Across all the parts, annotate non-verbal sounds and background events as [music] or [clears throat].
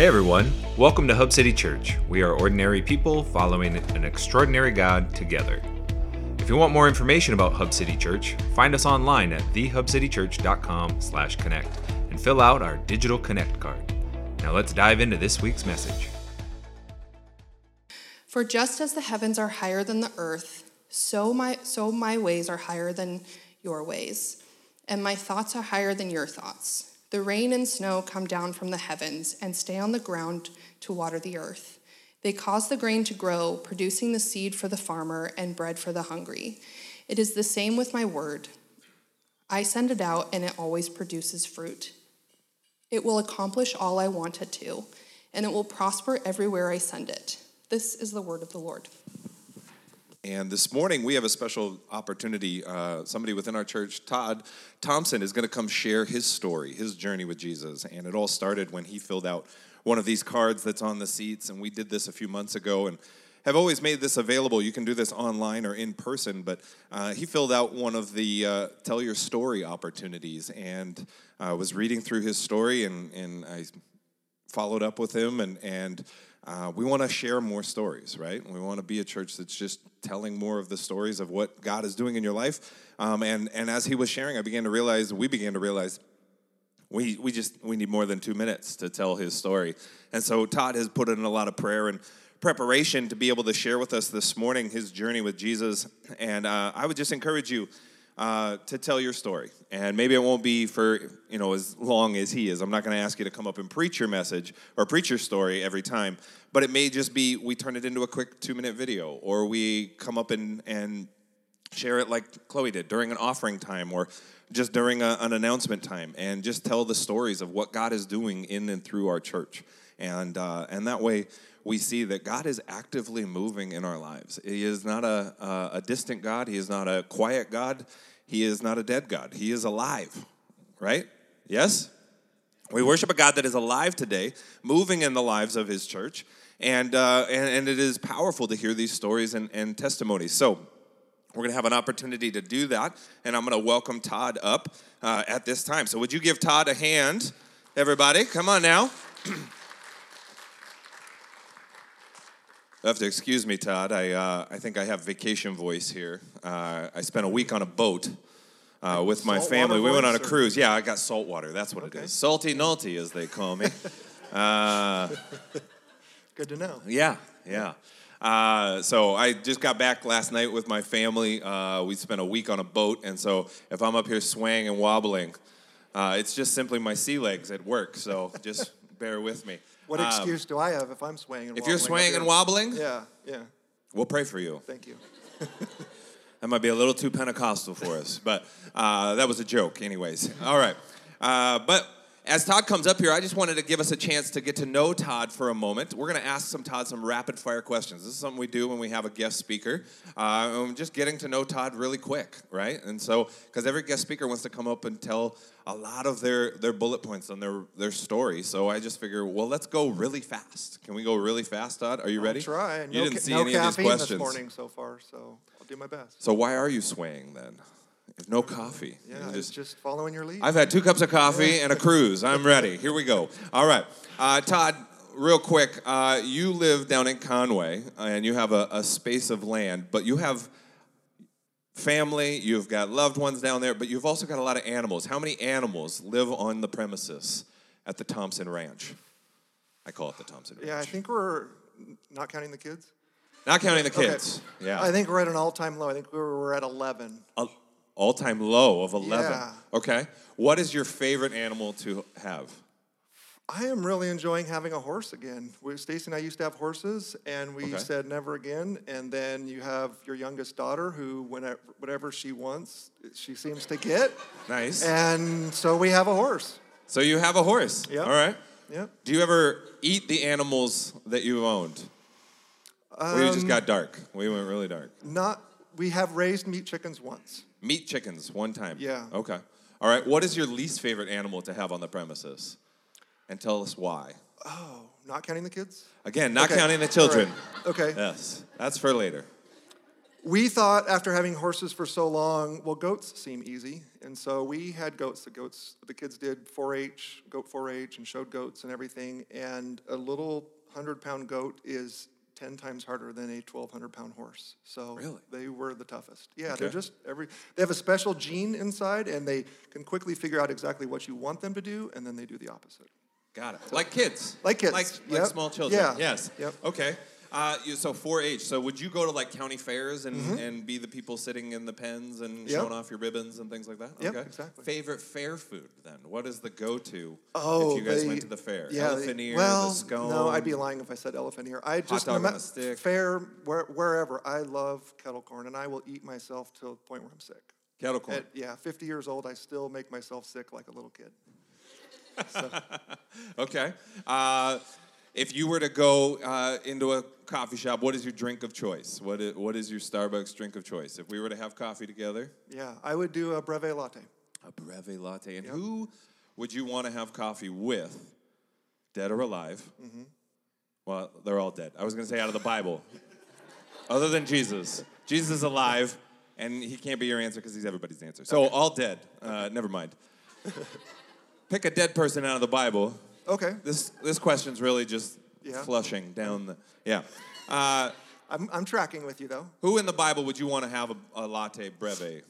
Hey everyone, welcome to Hub City Church. We are ordinary people following an extraordinary God together. If you want more information about Hub City Church, find us online at thehubcitychurch.com/connect and fill out our digital connect card. Now let's dive into this week's message. For just as the heavens are higher than the earth, so my so my ways are higher than your ways, and my thoughts are higher than your thoughts. The rain and snow come down from the heavens and stay on the ground to water the earth. They cause the grain to grow, producing the seed for the farmer and bread for the hungry. It is the same with my word. I send it out, and it always produces fruit. It will accomplish all I want it to, and it will prosper everywhere I send it. This is the word of the Lord. And this morning we have a special opportunity. Uh, somebody within our church, Todd Thompson, is going to come share his story, his journey with Jesus. And it all started when he filled out one of these cards that's on the seats. And we did this a few months ago and have always made this available. You can do this online or in person, but uh, he filled out one of the uh, tell your story opportunities and uh, was reading through his story and, and I followed up with him and, and uh, we want to share more stories, right? We want to be a church that's just telling more of the stories of what God is doing in your life. Um, and and as he was sharing, I began to realize, we began to realize, we we just we need more than two minutes to tell his story. And so Todd has put in a lot of prayer and preparation to be able to share with us this morning his journey with Jesus. And uh, I would just encourage you uh, to tell your story. And maybe it won't be for, you know, as long as he is. I'm not going to ask you to come up and preach your message or preach your story every time, but it may just be we turn it into a quick two minute video or we come up and, and share it like Chloe did during an offering time or just during a, an announcement time and just tell the stories of what God is doing in and through our church. And, uh, and that way, we see that God is actively moving in our lives. He is not a, a, a distant God. He is not a quiet God. He is not a dead God. He is alive, right? Yes? We worship a God that is alive today, moving in the lives of his church, and, uh, and, and, it is powerful to hear these stories and, and testimonies. So, we're going to have an opportunity to do that, and I'm going to welcome Todd up uh, at this time. So, would you give Todd a hand, everybody? Come on now. [clears throat] You have to excuse me, Todd. I, uh, I think I have vacation voice here. Uh, I spent a week on a boat uh, with my family. We went on a cruise. Yeah, I got salt water. That's what okay. it is. Salty nulty, as they call me. [laughs] Uh, Good to know. Yeah, yeah. Uh, so I just got back last night with my family. Uh, we spent a week on a boat, and so if I'm up here swaying and wobbling, it's just simply my sea legs at work. So just [laughs] bear with me. What um, excuse do I have if I'm swaying and wobbling? if you're swaying and wobbling? Yeah, yeah. We'll pray for you. Thank you. [laughs] that might be a little too Pentecostal for us, but uh, that was a joke, anyways. All right. Uh, but as Todd comes up here, I just wanted to give us a chance to get to know Todd for a moment. We're going to ask some Todd some rapid fire questions. This is something we do when we have a guest speaker. Uh, I'm just getting to know Todd really quick, right? And so, because every guest speaker wants to come up and tell a lot of their, their bullet points on their, their story. So I just figure, well, let's go really fast. Can we go really fast, Todd? Are you I'll ready? try. You no didn't see no any of these questions. this morning so far, so I'll do my best. So why are you swaying then? No coffee. Yeah, just, just following your lead. I've had two cups of coffee yeah. and a cruise. I'm ready. Here we go. All right. Uh, Todd, real quick, uh, you live down in Conway and you have a, a space of land, but you have family, you've got loved ones down there, but you've also got a lot of animals. How many animals live on the premises at the Thompson Ranch? I call it the Thompson Ranch. Yeah, I think we're not counting the kids. Not counting the kids. Okay. Yeah. I think we're at an all-time low. I think we're, we're at 11. Uh, all time low of 11. Yeah. Okay. What is your favorite animal to have? I am really enjoying having a horse again. Stacy and I used to have horses, and we okay. said never again. And then you have your youngest daughter, who whenever, whatever she wants, she seems to get. [laughs] Nice. And so we have a horse. So you have a horse. Yeah. All right. Yep. Do you ever eat the animals that you owned? Um, we just got dark. We went really dark. Not. We have raised meat chickens once. Meat chickens one time. Yeah. Okay. All right. What is your least favorite animal to have on the premises? And tell us why. Oh, not counting the kids? Again, not okay. counting the children. Right. Okay. Yes. That's for later. we thought after having horses for so long, well, goats seem easy, and so we had goats. The goats, the kids did 4-H, goat 4-H, and showed goats and everything. And a little hundred-pound goat is 10 times harder than a 1,200 pound horse. So Really? they were the toughest. Yeah, they're just every, they have a special gene inside and they can quickly figure out exactly what you want them to do and then they do the opposite. Got it. Like kids. Like kids, Like, like yep. small children. Yeah. Yes. Yep. Okay. Uh, so 4-H. So would you go to like county fairs and, and be the people sitting in the pens and Mm-hmm. Yep. showing off your ribbons and things like that? Yep, okay. exactly. Favorite fair food then? What is the go-to Oh, if you guys they- went to the fair? Yeah, they- Elephant ear, well, the scone. no, I'd be lying if I said elephant ear. I just Hot dog no on a stick. fair where, wherever. I love kettle corn and I will eat myself to the point where I'm sick. Kettle corn. At, yeah, 50 years old, I still make myself sick like a little kid. [laughs] Okay. Uh, if you were to go uh, into a coffee shop, what is your drink of choice? What is, what is your Starbucks drink of choice? If we were to have coffee together, Yeah, I would do a breve latte. a breve latte. And who would you want to have coffee with, dead or alive? Mm-hmm. Well, they're all dead. I was going to say out of the Bible, other than Jesus. Jesus is alive, and he can't be your answer because he's everybody's answer. So all dead. Uh, never mind. Pick a dead person out of the Bible. Okay. This this question's really just Yeah. flushing down the yeah. Uh, I'm, I'm tracking with you though. who in the Bible would you want to have a, a latte breve?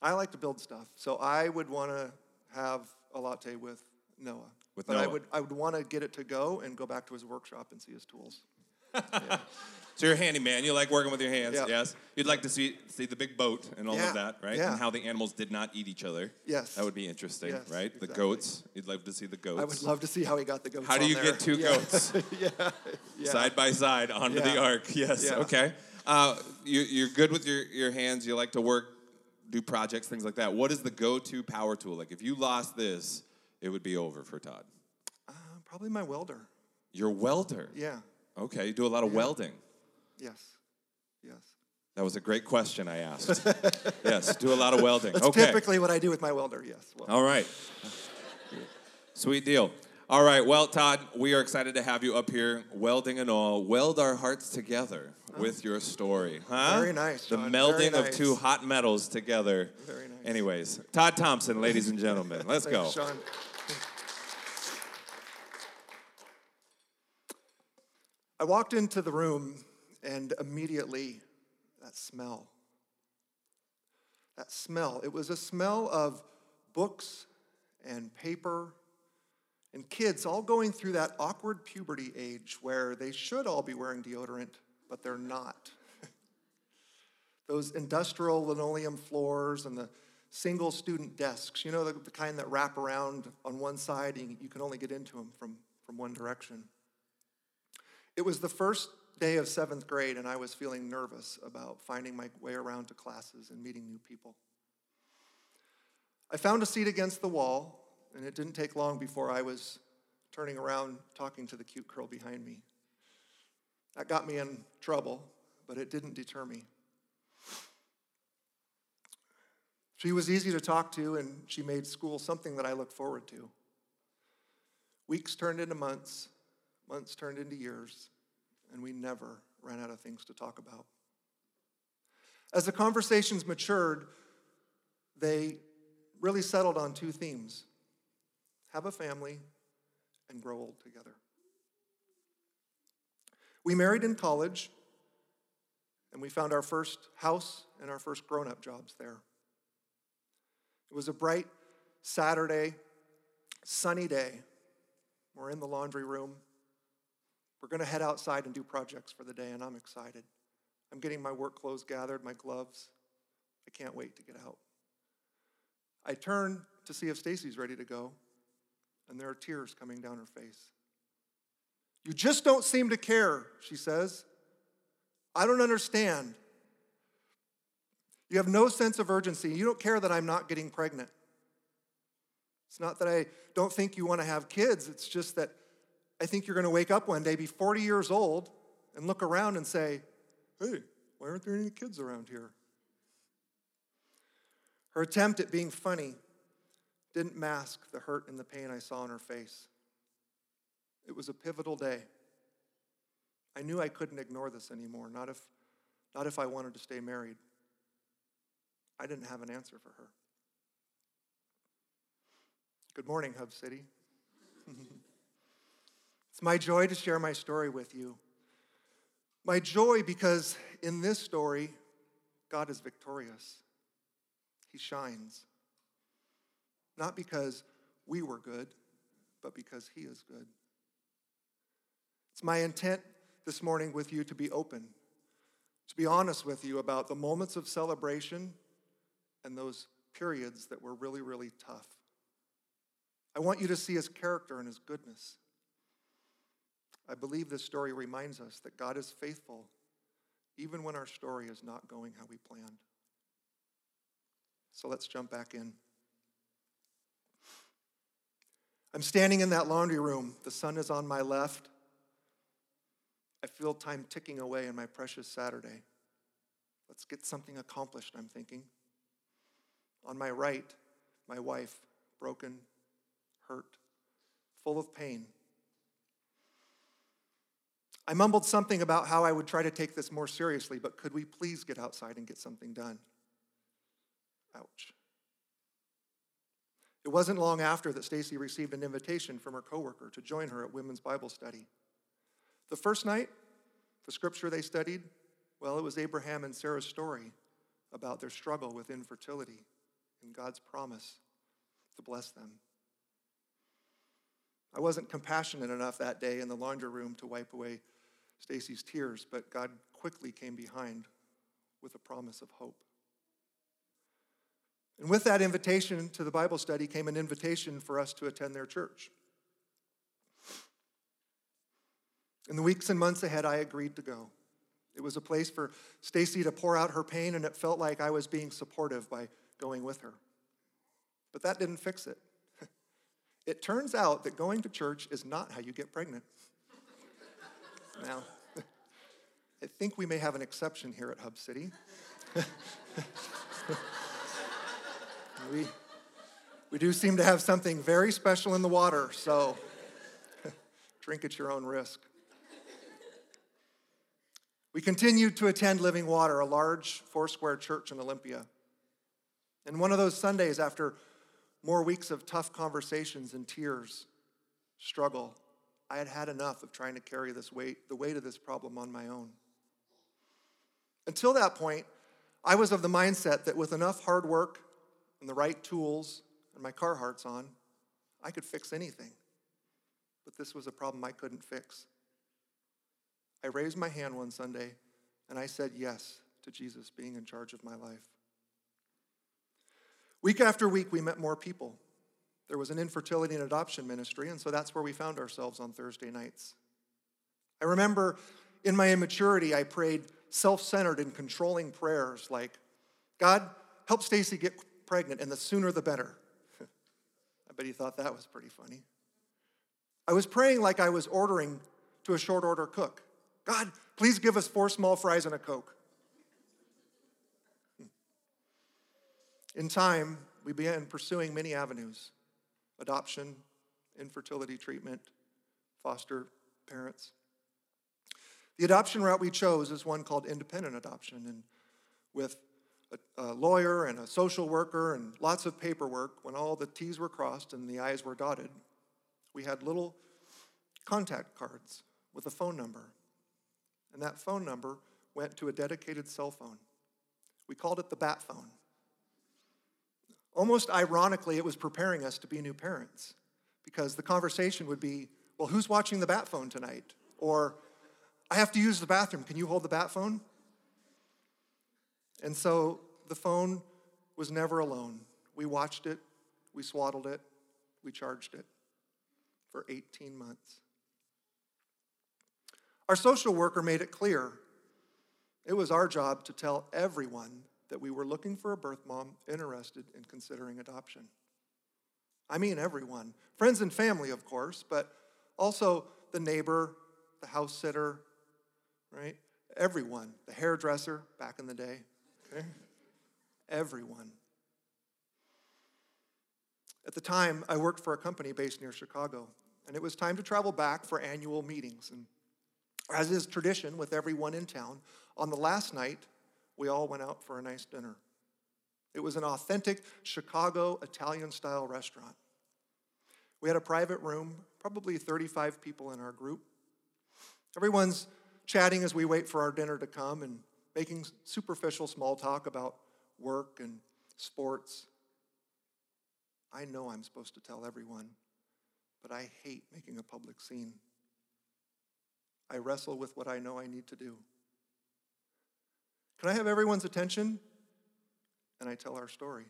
I like to build stuff, so I would want to have a latte with Noah. With but I would I would want to get it to go and go back to his workshop and see his tools. [laughs] So you're a handyman. You like working with your hands, Yeah. yes. You'd like to see see the big boat and all Yeah, of that, right? yeah. And how the animals did not eat each other. Yes. That would be interesting, Yes, right? The goats. You'd love to see the goats. I would love to see how he got the goats. How do you there. get two Yeah. goats [laughs] yeah, yeah. side by side onto the ark? Yes. Yeah. Okay. Uh, you, you're good with your, your hands. You like to work, do projects, things like that. What is the go-to power tool? Like if you lost this, it would be over for Todd. Uh, probably my welder. You're welder. Yeah. Okay. You do a lot of welding. Yes. Yes. That was a great question I asked. [laughs] yes. Do a lot of welding. That's okay. typically what I do with my welder. Yes. Well, All right. Sweet deal. All right. Well, Todd, we are excited to have you up here, welding and all. Weld our hearts together with your story. Huh? Oh. Very nice, The melding Very of two hot metals together. Very nice. Anyways, Todd Thompson, ladies and gentlemen. Let's [laughs] go. Sean. I walked into the room and immediately that smell. That smell. It was a smell of books and paper and kids all going through that awkward puberty age where they should all be wearing deodorant, but they're not. [laughs] Those industrial linoleum floors and the single student desks, you know, the, the kind that wrap around on one side and you can only get into them from, from one direction. It was the first day of seventh grade, and I was feeling nervous about finding my way around to classes and meeting new people. I found a seat against the wall, and it didn't take long before I was turning around talking to the cute girl behind me. That got me in trouble, but it didn't deter me. She was easy to talk to, and she made school something that I looked forward to. Weeks turned into months, months turned into years, and we never ran out of things to talk about. As the conversations matured, they really settled on two themes have a family and grow old together. We married in college, and we found our first house and our first grown up jobs there. It was a bright Saturday, sunny day. We're in the laundry room. We're going to head outside and do projects for the day, and I'm excited. I'm getting my work clothes gathered, my gloves. I can't wait to get out. I turn to see if Stacy's ready to go, and there are tears coming down her face. You just don't seem to care, she says. I don't understand. You have no sense of urgency. You don't care that I'm not getting pregnant. It's not that I don't think you want to have kids, it's just that I think you're going to wake up one day, be 40 years old, and look around and say, hey, why aren't there any kids around here? Her attempt at being funny didn't mask the hurt and the pain I saw on her face. It was a pivotal day. I knew I couldn't ignore this anymore, not if not if I wanted to stay married. I didn't have an answer for her. Good morning, Hub City. [laughs] it's my joy to share my story with you. My joy because in this story, God is victorious. He shines. Not because we were good, but because He is good. It's my intent this morning with you to be open, to be honest with you about the moments of celebration and those periods that were really, really tough. I want you to see his character and his goodness. I believe this story reminds us that God is faithful even when our story is not going how we planned. So let's jump back in. I'm standing in that laundry room. The sun is on my left. I feel time ticking away in my precious Saturday. Let's get something accomplished, I'm thinking. On my right, my wife, broken, hurt, full of pain. I mumbled something about how I would try to take this more seriously, but could we please get outside and get something done? Ouch. It wasn't long after that Stacy received an invitation from her coworker to join her at women's Bible study. The first night, the scripture they studied, well, it was Abraham and Sarah's story about their struggle with infertility and God's promise to bless them. I wasn't compassionate enough that day in the laundry room to wipe away Stacy's tears, but God quickly came behind with a promise of hope. And with that invitation to the Bible study came an invitation for us to attend their church. In the weeks and months ahead, I agreed to go. It was a place for Stacy to pour out her pain, and it felt like I was being supportive by going with her. But that didn't fix it. [laughs] It turns out that going to church is not how you get pregnant. Now, I think we may have an exception here at Hub City. we, we do seem to have something very special in the water, so drink at your own risk. We continued to attend Living Water, a large four square church in Olympia. And one of those Sundays, after more weeks of tough conversations and tears, struggle, I had had enough of trying to carry this weight, the weight of this problem on my own. Until that point, I was of the mindset that with enough hard work and the right tools and my Carhartts on, I could fix anything. But this was a problem I couldn't fix. I raised my hand one Sunday and I said yes to Jesus being in charge of my life. Week after week, we met more people. There was an infertility and adoption ministry, and so that's where we found ourselves on Thursday nights. I remember in my immaturity, I prayed self centered and controlling prayers like, God, help Stacy get pregnant, and the sooner the better. [laughs] I bet he thought that was pretty funny. I was praying like I was ordering to a short order cook. God, please give us four small fries and a Coke. Hmm. In time, we began pursuing many avenues adoption, infertility treatment, foster parents. The adoption route we chose is one called independent adoption, and with a, a, lawyer and a social worker and lots of paperwork, when all the T's were crossed and the I's were dotted, we had little contact cards with a phone number. And that phone number went to a dedicated cell phone. We called it the bat phone. Almost ironically, it was preparing us to be new parents because the conversation would be, well, who's watching the bat phone tonight? Or, I have to use the bathroom. Can you hold the bat phone? And so the phone was never alone. We watched it, we swaddled it, we charged it for 18 months. Our social worker made it clear it was our job to tell everyone that we were looking for a birth mom interested in considering adoption. I mean, everyone. Friends and family, of course, but also the neighbor, the house sitter, right? Everyone. The hairdresser back in the day, okay? Everyone. At the time, I worked for a company based near Chicago, and it was time to travel back for annual meetings. And As is tradition with everyone in town, on the last night, we all went out for a nice dinner. It was an authentic Chicago Italian style restaurant. We had a private room, probably 35 people in our group. Everyone's chatting as we wait for our dinner to come and making superficial small talk about work and sports. I know I'm supposed to tell everyone, but I hate making a public scene. I wrestle with what I know I need to do. Can I have everyone's attention? And I tell our story.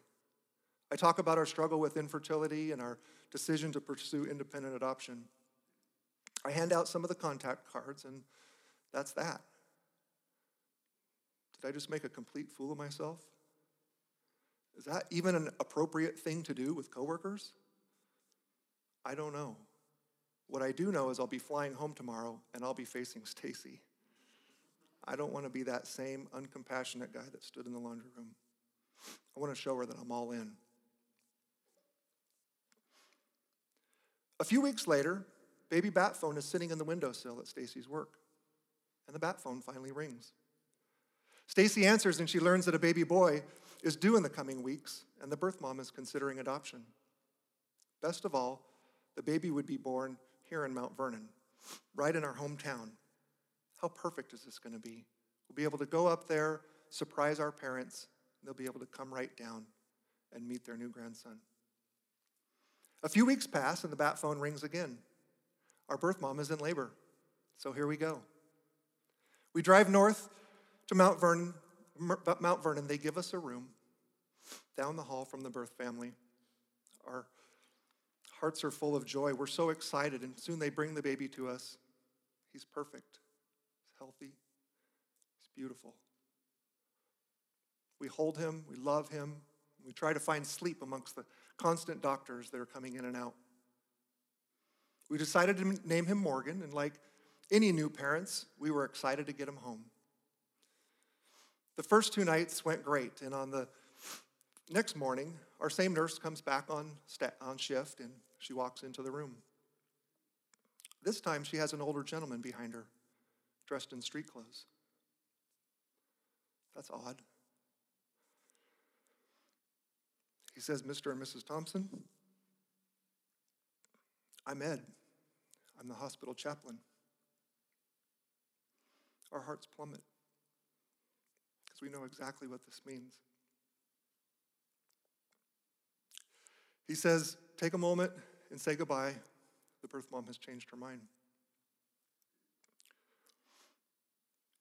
I talk about our struggle with infertility and our decision to pursue independent adoption. I hand out some of the contact cards, and that's that. Did I just make a complete fool of myself? Is that even an appropriate thing to do with coworkers? I don't know. What I do know is I'll be flying home tomorrow and I'll be facing Stacy. I don't want to be that same uncompassionate guy that stood in the laundry room. I want to show her that I'm all in. A few weeks later, baby bat phone is sitting in the windowsill at Stacy's work, and the bat phone finally rings. Stacy answers and she learns that a baby boy is due in the coming weeks, and the birth mom is considering adoption. Best of all, the baby would be born here in Mount Vernon, right in our hometown. How perfect is this going to be? We'll be able to go up there, surprise our parents, and they'll be able to come right down and meet their new grandson. A few weeks pass, and the bat phone rings again. Our birth mom is in labor, so here we go. We drive north to Mount Vernon, Mount Vernon, they give us a room down the hall from the birth family. Our hearts are full of joy. We're so excited, and soon they bring the baby to us. He's perfect, healthy, he's beautiful. We hold him, we love him, we try to find sleep amongst the constant doctors that are coming in and out. We decided to name him Morgan, and like any new parents, we were excited to get him home. The first two nights went great, and on the next morning, our same nurse comes back on, on shift and she walks into the room. This time, she has an older gentleman behind her, dressed in street clothes. That's odd. He says, Mr. and Mrs. Thompson, I'm Ed. I'm the hospital chaplain. Our hearts plummet because we know exactly what this means. He says, Take a moment and say goodbye. The birth mom has changed her mind.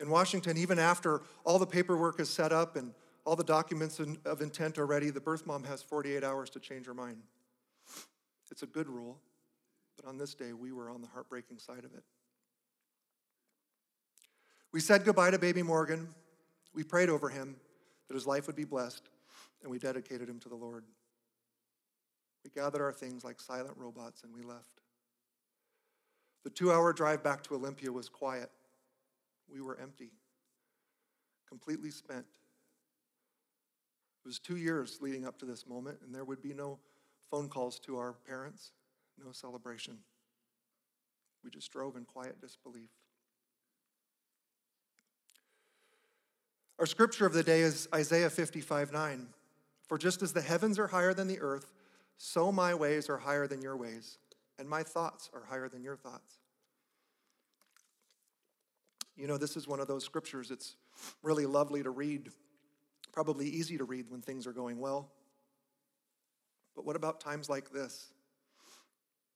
In Washington, even after all the paperwork is set up and all the documents of intent are ready, the birth mom has 48 hours to change her mind. It's a good rule, but on this day, we were on the heartbreaking side of it. We said goodbye to baby Morgan. We prayed over him that his life would be blessed, and we dedicated him to the Lord. We gathered our things like silent robots and we left. The two hour drive back to Olympia was quiet. We were empty, completely spent. It was two years leading up to this moment, and there would be no phone calls to our parents, no celebration. We just drove in quiet disbelief. Our scripture of the day is Isaiah 55 9. For just as the heavens are higher than the earth, so my ways are higher than your ways, and my thoughts are higher than your thoughts. You know, this is one of those scriptures it's really lovely to read, probably easy to read when things are going well. But what about times like this?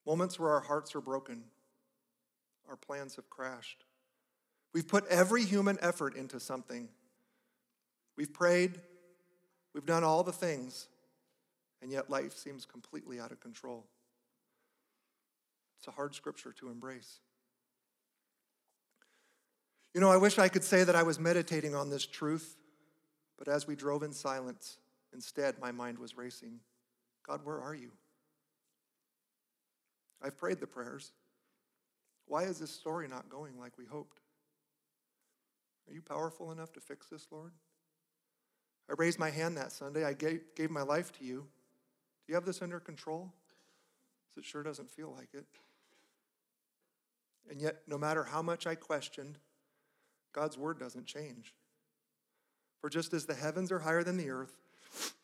Moments where our hearts are broken, our plans have crashed. We've put every human effort into something We've prayed, we've done all the things, and yet life seems completely out of control. It's a hard scripture to embrace. You know, I wish I could say that I was meditating on this truth, but as we drove in silence, instead my mind was racing. God, where are you? I've prayed the prayers. Why is this story not going like we hoped? Are you powerful enough to fix this, Lord? I raised my hand that Sunday. I gave, gave my life to you. Do you have this under control? Because it sure doesn't feel like it. And yet, no matter how much I questioned, God's word doesn't change. For just as the heavens are higher than the earth,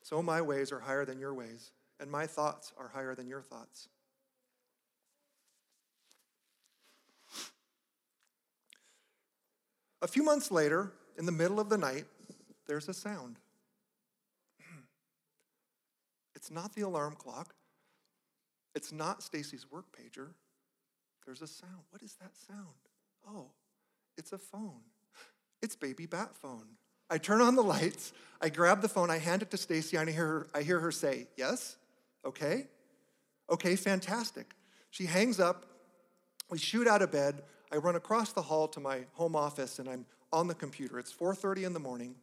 so my ways are higher than your ways, and my thoughts are higher than your thoughts. A few months later, in the middle of the night, there's a sound. [clears throat] It's not the alarm clock. It's not Stacy's work pager. There's a sound. What is that sound? Oh, it's a phone. It's baby bat phone. I turn on the lights, I grab the phone, I hand it to Stacy, and I hear her, I hear her say, Yes? Okay? Okay, fantastic. She hangs up, we shoot out of bed, I run across the hall to my home office and I'm on the computer. It's 4:30 in the morning.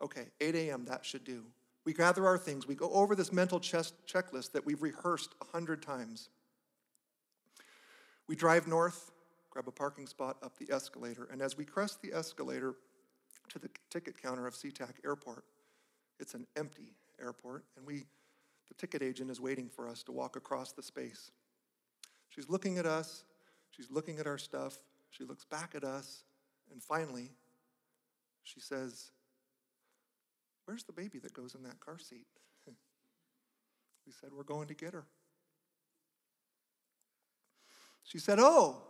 Okay, 8 a.m. that should do. We gather our things. We go over this mental checklist that we've rehearsed a hundred times. We drive north, grab a parking spot up the escalator, and as we crest the escalator to the ticket counter of SeaTac Airport, it's an empty airport, and we, the ticket agent is waiting for us to walk across the space. She's looking at us, she's looking at our stuff, she looks back at us, and finally, she says, Where's the baby that goes in that car seat? [laughs] we said, We're going to get her. She said, Oh,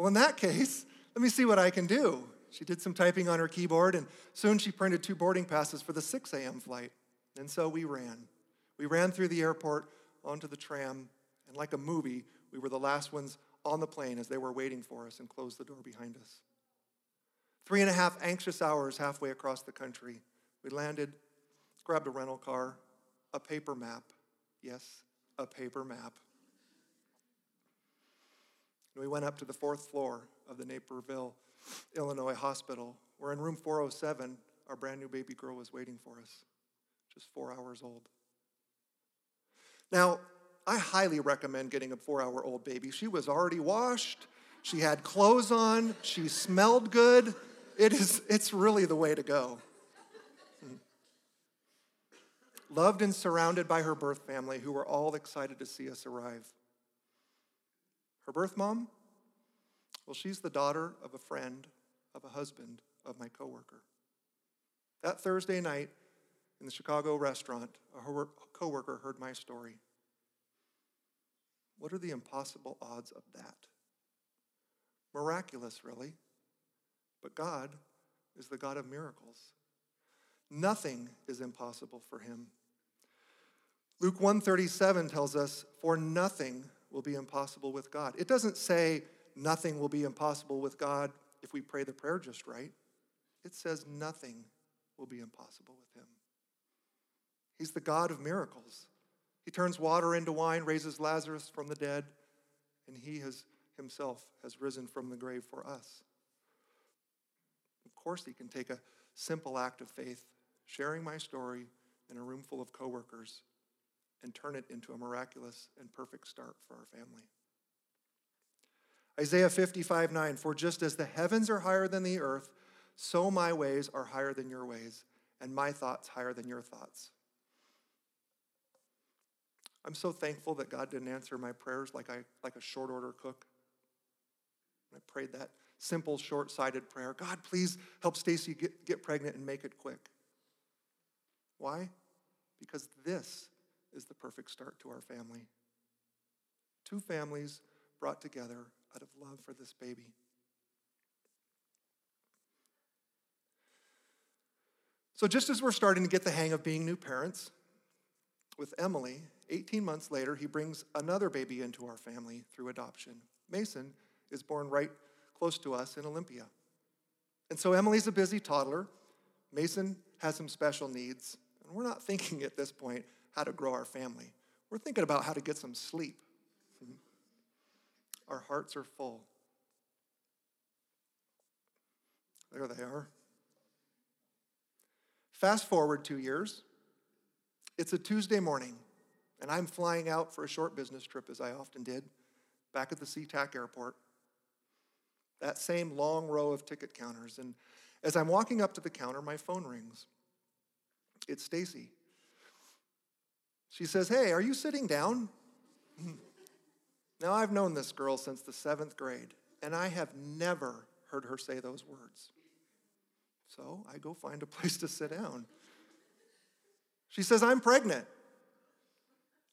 well, in that case, [laughs] let me see what I can do. She did some typing on her keyboard, and soon she printed two boarding passes for the 6 a.m. flight. And so we ran. We ran through the airport onto the tram, and like a movie, we were the last ones on the plane as they were waiting for us and closed the door behind us. Three and a half anxious hours halfway across the country. We landed, grabbed a rental car, a paper map. Yes, a paper map. We went up to the fourth floor of the Naperville, Illinois hospital, where in room 407, our brand new baby girl was waiting for us, just four hours old. Now, I highly recommend getting a four hour old baby. She was already washed, she had clothes on, she smelled good. It is, it's really the way to go. Loved and surrounded by her birth family, who were all excited to see us arrive. Her birth mom? Well, she's the daughter of a friend of a husband of my coworker. That Thursday night in the Chicago restaurant, a coworker heard my story. What are the impossible odds of that? Miraculous, really. But God is the God of miracles. Nothing is impossible for him. Luke 137 tells us, "For nothing will be impossible with God." It doesn't say nothing will be impossible with God if we pray the prayer just right. It says nothing will be impossible with him. He's the God of miracles. He turns water into wine, raises Lazarus from the dead, and he has himself has risen from the grave for us. Of course, he can take a simple act of faith, sharing my story in a room full of coworkers, and turn it into a miraculous and perfect start for our family. Isaiah 55 9, for just as the heavens are higher than the earth, so my ways are higher than your ways, and my thoughts higher than your thoughts. I'm so thankful that God didn't answer my prayers like, I, like a short order cook. I prayed that simple, short sighted prayer God, please help Stacy get, get pregnant and make it quick. Why? Because this is the perfect start to our family. Two families brought together out of love for this baby. So, just as we're starting to get the hang of being new parents, with Emily, 18 months later, he brings another baby into our family through adoption. Mason is born right close to us in Olympia. And so Emily's a busy toddler. Mason has some special needs. And we're not thinking at this point how to grow our family. We're thinking about how to get some sleep. Our hearts are full. There they are. Fast forward two years. It's a Tuesday morning, and I'm flying out for a short business trip, as I often did, back at the SeaTac airport that same long row of ticket counters. And as I'm walking up to the counter, my phone rings. It's Stacy. She says, Hey, are you sitting down? now, I've known this girl since the seventh grade, and I have never heard her say those words. So I go find a place to sit down. She says, I'm pregnant.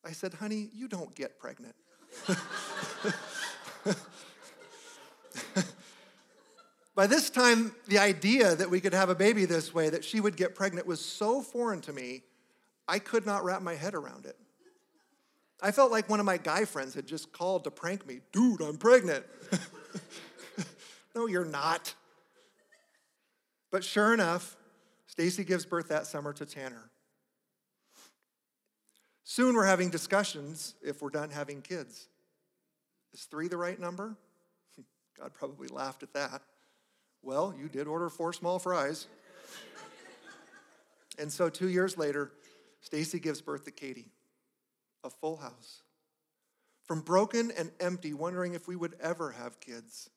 I said, honey, you don't get pregnant. [laughs] By this time, the idea that we could have a baby this way, that she would get pregnant, was so foreign to me, I could not wrap my head around it. I felt like one of my guy friends had just called to prank me. Dude, I'm pregnant. [laughs] no, you're not. But sure enough, Stacy gives birth that summer to Tanner. Soon we're having discussions if we're done having kids. Is three the right number? [laughs] God probably laughed at that. Well, you did order four small fries. [laughs] and so two years later, Stacy gives birth to Katie, a full house. From broken and empty, wondering if we would ever have kids,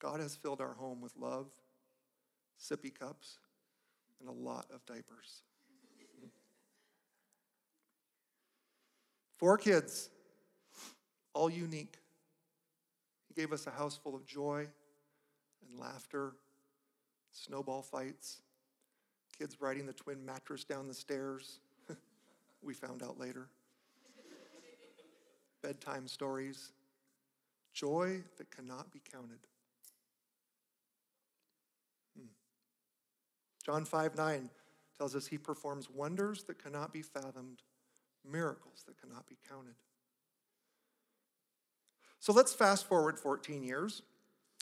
God has filled our home with love, sippy cups, and a lot of diapers. Four kids, all unique. He gave us a house full of joy and laughter, snowball fights, kids riding the twin mattress down the stairs. We found out later. [laughs] Bedtime stories, joy that cannot be counted. Hmm. Job 5 9 tells us he performs wonders that cannot be fathomed, miracles that cannot be counted. So let's fast forward 14 years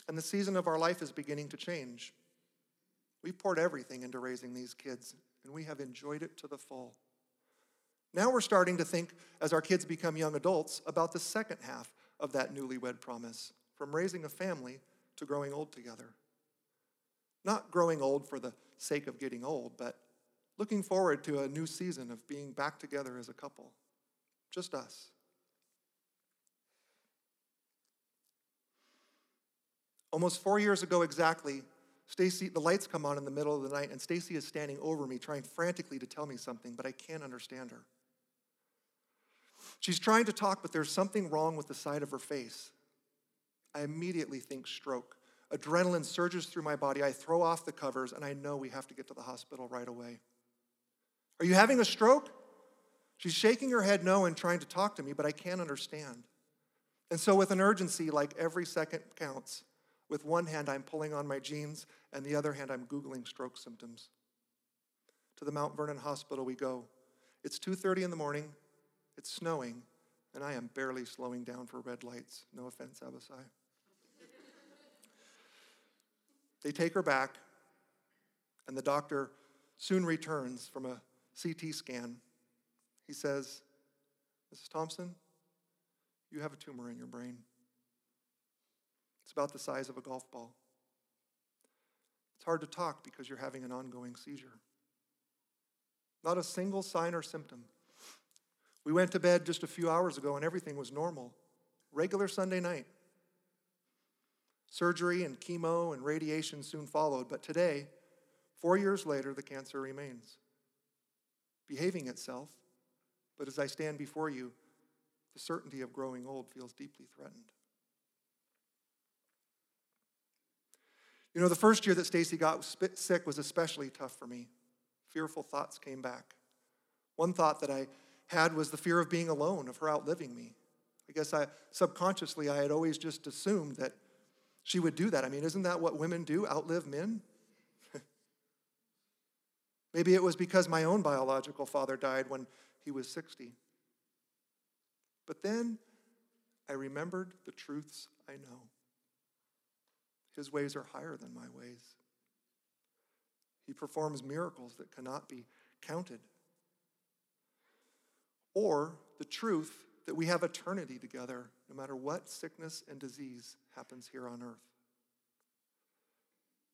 and the season of our life is beginning to change. We've poured everything into raising these kids, and we have enjoyed it to the full. Now we're starting to think, as our kids become young adults, about the second half of that newlywed promise from raising a family to growing old together. Not growing old for the sake of getting old, but looking forward to a new season of being back together as a couple. Just us. Almost four years ago exactly, Stacy, the lights come on in the middle of the night, and Stacy is standing over me, trying frantically to tell me something, but I can't understand her. She's trying to talk, but there's something wrong with the side of her face. I immediately think stroke. Adrenaline surges through my body. I throw off the covers, and I know we have to get to the hospital right away. Are you having a stroke? She's shaking her head no and trying to talk to me, but I can't understand. And so, with an urgency like every second counts, with one hand, I'm pulling on my jeans, and the other hand, I'm Googling stroke symptoms. To the Mount Vernon Hospital we go. It's 2.30 in the morning, it's snowing, and I am barely slowing down for red lights. No offense, Abasai. they take her back, and the doctor soon returns from a CT scan. He says, Mrs. Thompson, you have a tumor in your brain. It's about the size of a golf ball. It's hard to talk because you're having an ongoing seizure. Not a single sign or symptom. We went to bed just a few hours ago and everything was normal. Regular Sunday night. Surgery and chemo and radiation soon followed, but today, four years later, the cancer remains, behaving itself. But as I stand before you, the certainty of growing old feels deeply threatened. You know, the first year that Stacy got sick was especially tough for me. Fearful thoughts came back. One thought that I had was the fear of being alone, of her outliving me. I guess I subconsciously I had always just assumed that she would do that. I mean, isn't that what women do? Outlive men? [laughs] Maybe it was because my own biological father died when he was 60. But then I remembered the truths I know. His ways are higher than my ways. He performs miracles that cannot be counted. Or the truth that we have eternity together no matter what sickness and disease happens here on earth.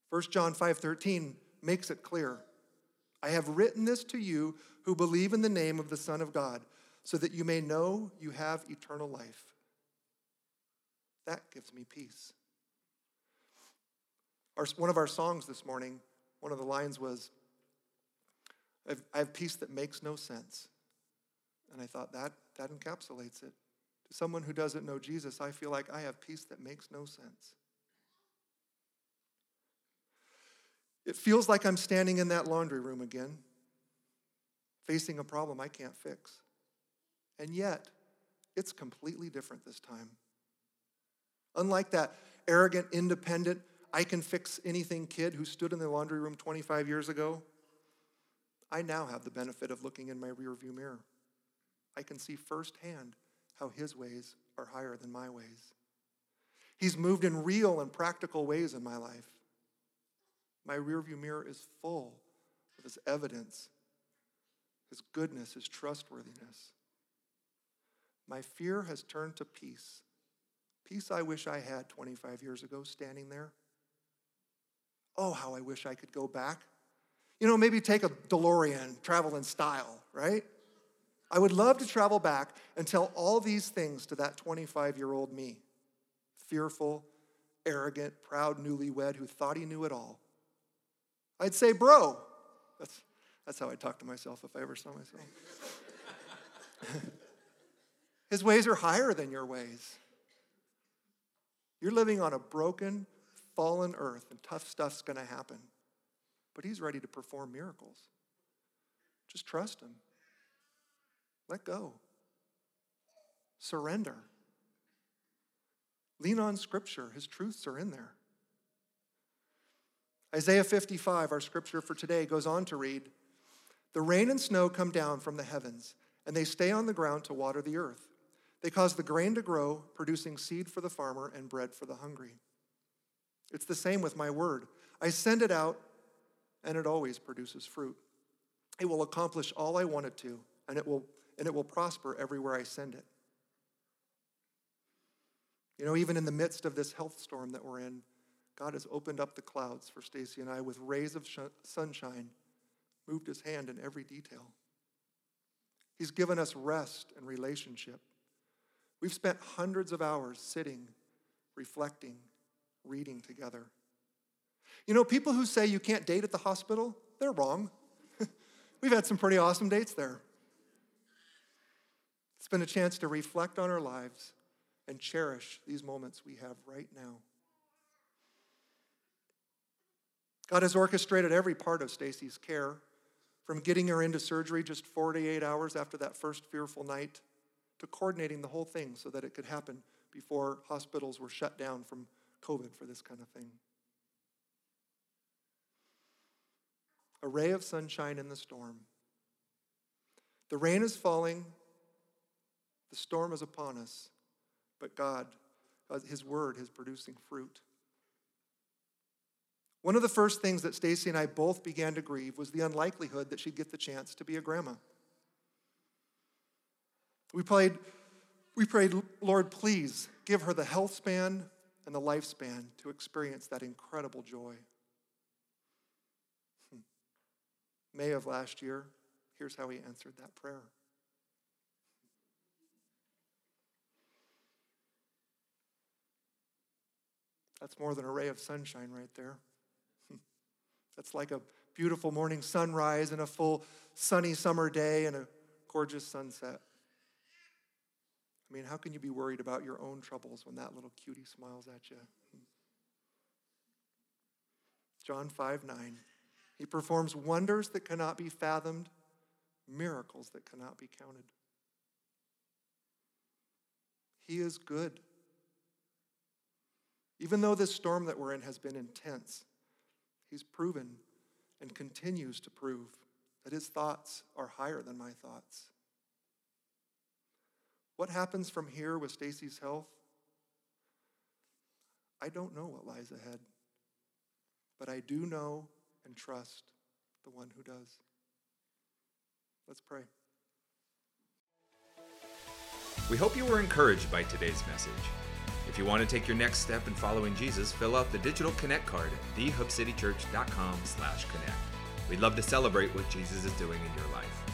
1 John 5:13 makes it clear. I have written this to you who believe in the name of the Son of God, so that you may know you have eternal life. That gives me peace. Our, one of our songs this morning, one of the lines was, I have peace that makes no sense. And I thought, that, that encapsulates it. To someone who doesn't know Jesus, I feel like I have peace that makes no sense. It feels like I'm standing in that laundry room again, facing a problem I can't fix. And yet, it's completely different this time. Unlike that arrogant, independent, I can fix anything kid who stood in the laundry room 25 years ago, I now have the benefit of looking in my rearview mirror. I can see firsthand how his ways are higher than my ways. He's moved in real and practical ways in my life. My rearview mirror is full of his evidence, his goodness, his trustworthiness. My fear has turned to peace. Peace I wish I had 25 years ago, standing there. Oh, how I wish I could go back. You know, maybe take a DeLorean, travel in style, right? I would love to travel back and tell all these things to that 25 year old me fearful, arrogant, proud newlywed who thought he knew it all. I'd say, bro. That's, that's how I talk to myself if I ever saw myself. [laughs] His ways are higher than your ways. You're living on a broken, fallen earth, and tough stuff's going to happen. But He's ready to perform miracles. Just trust Him. Let go. Surrender. Lean on Scripture, His truths are in there. Isaiah 55, our scripture for today, goes on to read The rain and snow come down from the heavens, and they stay on the ground to water the earth. They cause the grain to grow, producing seed for the farmer and bread for the hungry. It's the same with my word. I send it out, and it always produces fruit. It will accomplish all I want it to, and it will, and it will prosper everywhere I send it. You know, even in the midst of this health storm that we're in, God has opened up the clouds for Stacy and I with rays of sh- sunshine, moved his hand in every detail. He's given us rest and relationship. We've spent hundreds of hours sitting, reflecting, reading together. You know, people who say you can't date at the hospital, they're wrong. [laughs] We've had some pretty awesome dates there. It's been a chance to reflect on our lives and cherish these moments we have right now. God has orchestrated every part of Stacy's care, from getting her into surgery just 48 hours after that first fearful night to coordinating the whole thing so that it could happen before hospitals were shut down from COVID for this kind of thing. A ray of sunshine in the storm. The rain is falling, the storm is upon us, but God, His word is producing fruit. One of the first things that Stacy and I both began to grieve was the unlikelihood that she'd get the chance to be a grandma. We prayed, we prayed, Lord, please give her the health span and the lifespan to experience that incredible joy. Hmm. May of last year, here's how he answered that prayer. That's more than a ray of sunshine right there. [laughs] That's like a beautiful morning sunrise and a full sunny summer day and a gorgeous sunset. I mean, how can you be worried about your own troubles when that little cutie smiles at you? Job 5 9. He performs wonders that cannot be fathomed, miracles that cannot be counted. He is good. Even though this storm that we're in has been intense, He's proven and continues to prove that his thoughts are higher than my thoughts. What happens from here with Stacy's health? I don't know what lies ahead, but I do know and trust the one who does. Let's pray. We hope you were encouraged by today's message. If you want to take your next step in following Jesus, fill out the digital connect card at thehubcitychurch.com slash connect. We'd love to celebrate what Jesus is doing in your life.